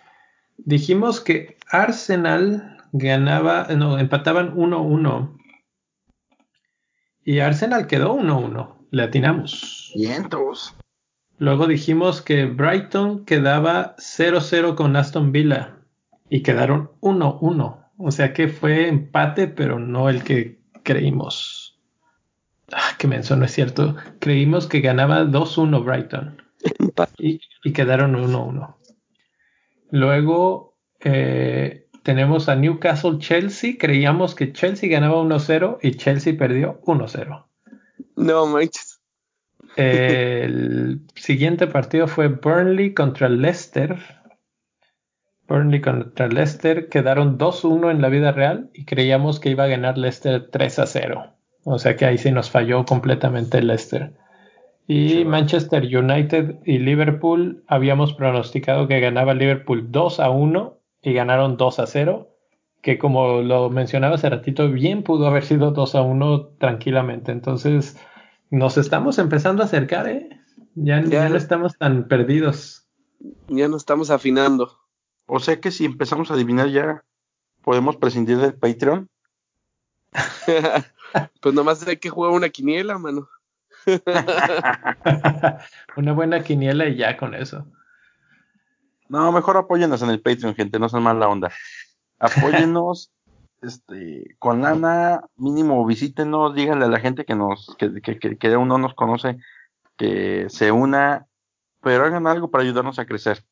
Dijimos que Arsenal ganaba, no, empataban 1-1. Y Arsenal quedó 1-1. Le atinamos. Cientos. Luego dijimos que Brighton quedaba 0-0 con Aston Villa. Y quedaron 1-1. O sea que fue empate, pero no el que creímos. Ah, que menso, no es cierto. Creímos que ganaba 2-1 Brighton. Y, y quedaron 1-1. Luego eh, tenemos a Newcastle Chelsea. Creíamos que Chelsea ganaba 1-0 y Chelsea perdió 1-0. No manches. El siguiente partido fue Burnley contra Leicester. Burnley contra Leicester quedaron 2-1 en la vida real y creíamos que iba a ganar Leicester 3-0. O sea que ahí sí nos falló completamente Leicester. Y Manchester United y Liverpool habíamos pronosticado que ganaba Liverpool 2 a 1 y ganaron 2 a 0. Que como lo mencionaba hace ratito, bien pudo haber sido 2 a 1 tranquilamente. Entonces nos estamos empezando a acercar, ¿eh? Ya, ya, ya no estamos tan perdidos. Ya no estamos afinando. O sea que si empezamos a adivinar ya, podemos prescindir del Patreon. pues nomás hay que jugar una quiniela, mano. una buena quiniela y ya con eso. No, mejor apóyenos en el Patreon, gente, no sean mala onda. Apóyenos este, con lana, mínimo visítenos, díganle a la gente que nos, que, que, que, que uno nos conoce, que se una, pero hagan algo para ayudarnos a crecer.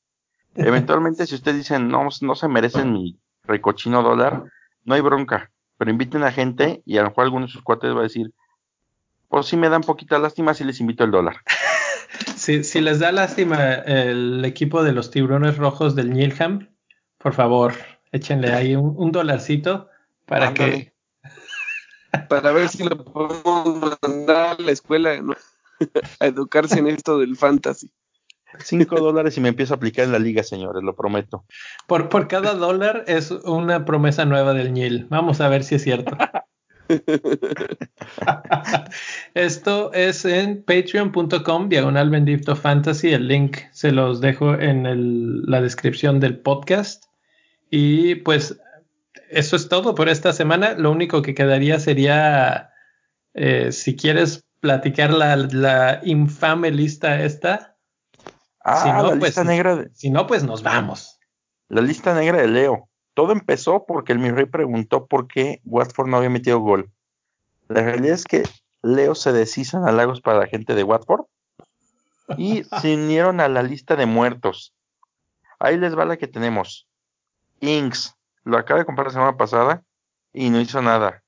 Eventualmente, si ustedes dicen, no, no se merecen mi recochino dólar, no hay bronca, pero inviten a gente y a lo mejor alguno de sus cuates va a decir, pues si me dan poquita lástima si les invito el dólar. Si, si les da lástima el equipo de los tiburones rojos del Nilham, por favor, échenle ahí un, un dolarcito para que... Para ver si lo podemos mandar a la escuela ¿no? a educarse en esto del fantasy. Cinco dólares y me empiezo a aplicar en la liga, señores, lo prometo. Por, por cada dólar es una promesa nueva del Nil. Vamos a ver si es cierto. Esto es en patreon.com, diagonal bendito fantasy. El link se los dejo en el, la descripción del podcast. Y pues eso es todo por esta semana. Lo único que quedaría sería, eh, si quieres platicar la, la infame lista esta. Ah, si no, la pues, lista negra de, Si no, pues nos vamos. la lista negra de Leo. Todo empezó porque el mi rey preguntó por qué Watford no había metido gol. La realidad es que Leo se deshizo en halagos para la gente de Watford y se unieron a la lista de muertos. Ahí les va la que tenemos. Inks, lo acaba de comprar la semana pasada y no hizo nada.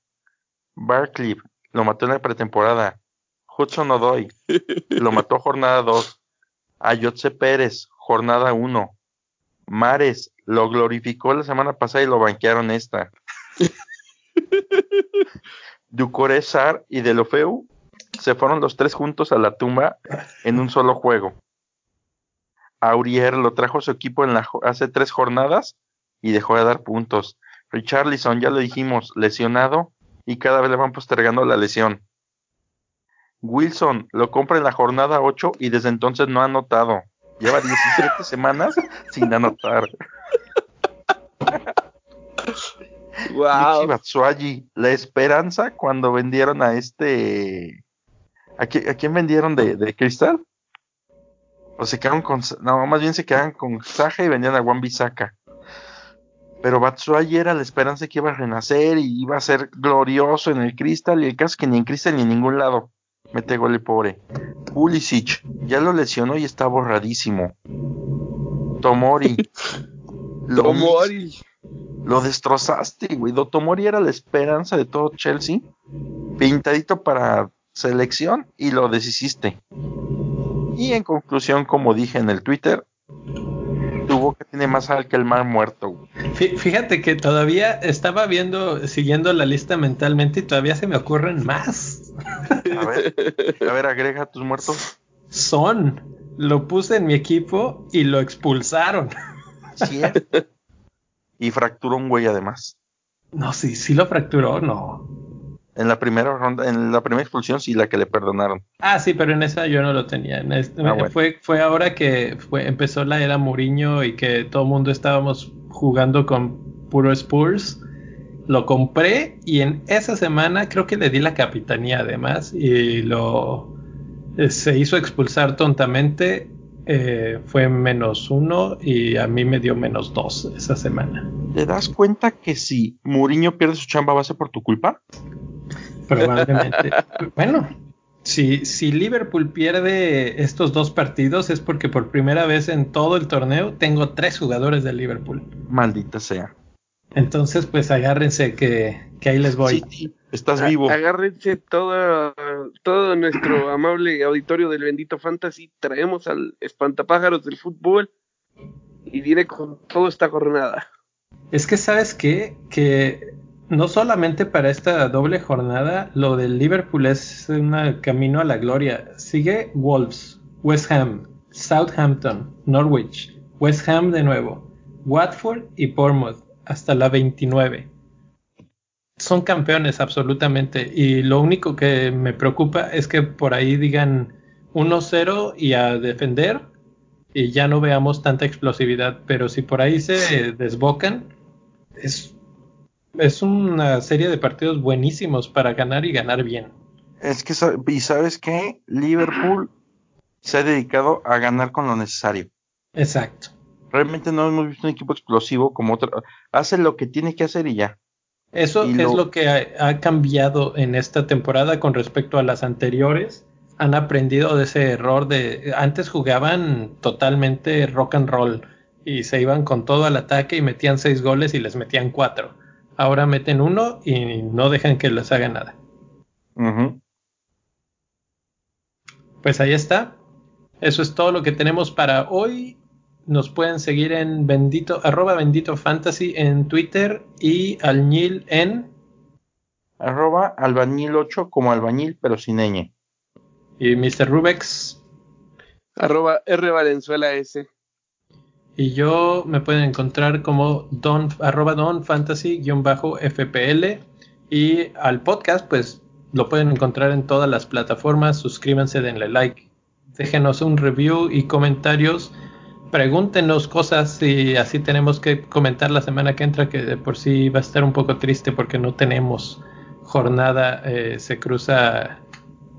Barclay, lo mató en la pretemporada. Hudson Odoy, lo mató jornada 2. Ayotze Pérez, jornada 1. Mares, lo glorificó la semana pasada y lo banquearon esta. Ducore Sar y Delofeu se fueron los tres juntos a la tumba en un solo juego. Aurier lo trajo a su equipo en la, hace tres jornadas y dejó de dar puntos. Richarlison, ya lo dijimos, lesionado y cada vez le van postergando la lesión. Wilson lo compra en la jornada 8 y desde entonces no ha anotado. Lleva 17 semanas sin anotar. Wow. La esperanza cuando vendieron a este. ¿A, qui a quién vendieron de, de, Cristal? O se quedaron con. No, más bien se quedaron con Saja y vendían a Juan Bisaca. Pero Batshuayi era la esperanza que iba a renacer y iba a ser glorioso en el Cristal. Y el caso es que ni en Cristal ni en ningún lado mete gol el pobre. Pulisic ya lo lesionó y está borradísimo. Tomori. lo Tomori. Lo destrozaste, güey. Tomori era la esperanza de todo Chelsea. Pintadito para selección y lo deshiciste. Y en conclusión, como dije en el Twitter, tu boca tiene más sal que el mar muerto. Güey. Fíjate que todavía estaba viendo, siguiendo la lista mentalmente y todavía se me ocurren más. A ver, a ver, agrega tus muertos. Son, lo puse en mi equipo y lo expulsaron. ¿Cierto? Y fracturó un güey además. No, sí, sí lo fracturó, no. En la primera ronda, en la primera expulsión sí la que le perdonaron. Ah, sí, pero en esa yo no lo tenía. Ah, fue, fue ahora que fue, empezó la era Mourinho y que todo el mundo estábamos jugando con puro Spurs. Lo compré y en esa semana creo que le di la capitanía además y lo eh, se hizo expulsar tontamente. Eh, fue menos uno y a mí me dio menos dos esa semana. ¿Te das cuenta que si Mourinho pierde su chamba va a ser por tu culpa? Probablemente. bueno, si, si Liverpool pierde estos dos partidos es porque por primera vez en todo el torneo tengo tres jugadores de Liverpool. Maldita sea. Entonces, pues agárrense que, ahí les voy. Sí, estás vivo. Agárrense todo, todo nuestro amable auditorio del bendito fantasy. Traemos al espantapájaros del fútbol y viene con todo esta jornada. Es que sabes qué? que no solamente para esta doble jornada, lo del Liverpool es un camino a la gloria. Sigue Wolves, West Ham, Southampton, Norwich, West Ham de nuevo, Watford y Bournemouth hasta la 29. Son campeones absolutamente y lo único que me preocupa es que por ahí digan 1-0 y a defender y ya no veamos tanta explosividad, pero si por ahí se desbocan, es, es una serie de partidos buenísimos para ganar y ganar bien. Es que, y sabes que Liverpool se ha dedicado a ganar con lo necesario. Exacto. Realmente no hemos visto un equipo explosivo como otro. Hace lo que tiene que hacer y ya. Eso es lo, que ha, cambiado en esta temporada con respecto a las anteriores. Han aprendido de ese error de antes jugaban totalmente rock and roll y se iban con todo al ataque y metían seis goles y les metían cuatro. Ahora meten uno y no dejan que les haga nada. Pues ahí está. Eso es todo lo que tenemos para hoy nos pueden seguir en bendito, arroba bendito fantasy en Twitter y alñil en arroba albañil 8 como albañil pero sin ñ. Y Mr. Rubex. Arroba R Valenzuela S. Y yo me pueden encontrar como don, arroba don fantasy guion bajo FPL. Y al podcast pues lo pueden encontrar en todas las plataformas. Suscríbanse, denle like. Déjenos un review y comentarios pregúntenos cosas y así tenemos que comentar la semana que entra, que de por sí va a estar un poco triste porque no tenemos jornada, eh, se cruza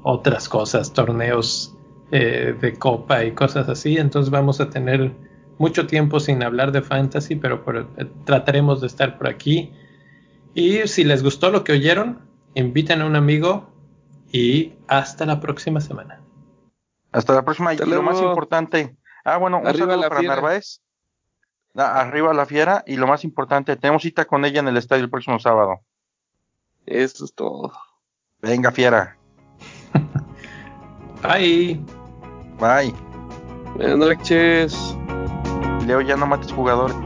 otras cosas, torneos eh, de copa y cosas así, entonces vamos a tener mucho tiempo sin hablar de fantasy, pero eh, trataremos de estar por aquí. Y si les gustó lo que oyeron, inviten a un amigo y hasta la próxima semana. Hasta la próxima. Y lo más importante, Ah, bueno, un arriba saludo para Narváez. Ah, arriba la fiera y lo más importante, tenemos cita con ella en el estadio el próximo sábado. Eso es todo. Venga, fiera. Bye. Bye. Buenas noches. Leo, ya no mates jugadores.